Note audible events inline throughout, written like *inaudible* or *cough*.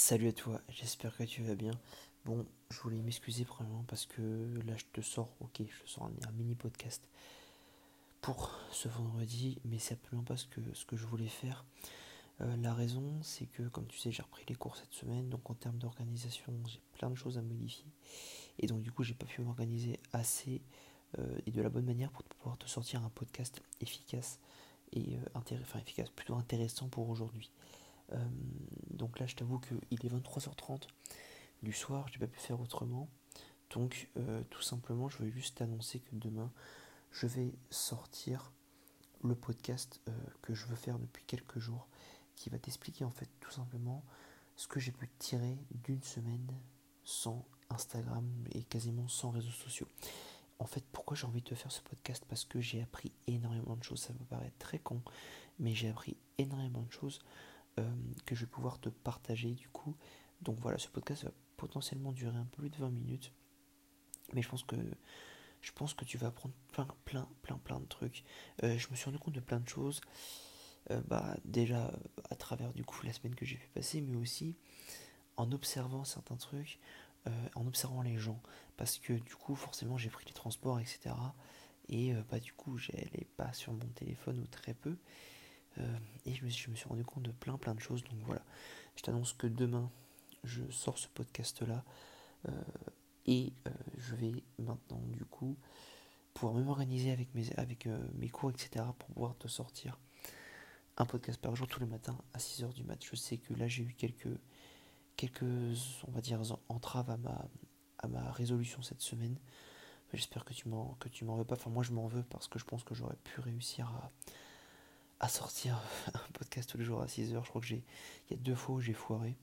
Salut à toi, j'espère que tu vas bien. Bon, je voulais m'excuser premièrement parce que là je te sors, ok, je te sors un, mini podcast pour ce vendredi, mais c'est absolument pas ce que, je voulais faire. Euh, la raison, c'est que comme tu sais, j'ai repris les cours cette semaine, donc en termes d'organisation, j'ai plein de choses à modifier. Et donc du coup, j'ai pas pu m'organiser assez euh, et de la bonne manière pour pouvoir te sortir un podcast efficace et euh, efficace, plutôt intéressant pour aujourd'hui. Euh, donc là, je t'avoue qu'il est 23h30 du soir, j'ai pas pu faire autrement. Donc, euh, tout simplement, je veux juste t'annoncer que demain, je vais sortir le podcast euh, que je veux faire depuis quelques jours, qui va t'expliquer en fait tout simplement ce que j'ai pu tirer d'une semaine sans Instagram et quasiment sans réseaux sociaux. En fait, pourquoi j'ai envie de faire ce podcast? Parce que j'ai appris énormément de choses. Ça me paraît très con, mais j'ai appris énormément de choses que je vais pouvoir te partager du coup. Donc voilà, ce podcast va potentiellement durer un peu plus de 20 minutes. Mais je pense que je pense que tu vas apprendre plein, plein, plein, plein de trucs. Euh, je me suis rendu compte de plein de choses. Euh, bah, déjà à travers du coup la semaine que j'ai fait passer, mais aussi en observant certains trucs, en observant les gens. Parce que du coup, forcément, j'ai pris les transports, etc. Et bah, du coup, j'allais pas sur mon téléphone ou très peu. Euh, et je me, suis, rendu compte de plein plein de choses. Donc voilà, je t'annonce que demain, je sors ce podcast-là. Euh, et euh, je vais maintenant, du coup, pouvoir m'organiser avec mes, avec, mes cours, etc. pour pouvoir te sortir un podcast par jour tous les matins à 6h du mat. Je sais que là, j'ai eu quelques, quelques, on va dire, entraves à ma, à ma résolution cette semaine. J'espère que tu m'en que tu m'en veux pas. Enfin moi je m'en veux parce que je pense que j'aurais pu réussir à, à sortir *laughs* un podcast tous les jours à 6h. Je crois que j'ai. Il y a deux fois où j'ai foiré.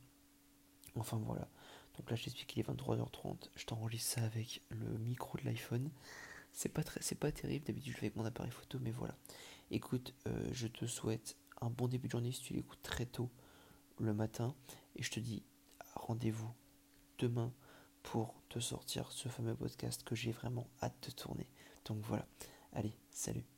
Enfin voilà. Donc là je t'explique qu'il est 23h30. Je t'enregistre ça avec le micro de l'iPhone. C'est pas très, c'est pas terrible. D'habitude je fais avec mon appareil photo, mais voilà. Écoute, euh, je te souhaite un bon début de journée si tu l'écoutes très tôt le matin. Et je te dis rendez-vous demain pour te sortir ce fameux podcast que j'ai vraiment hâte de tourner. Donc voilà. Allez, salut.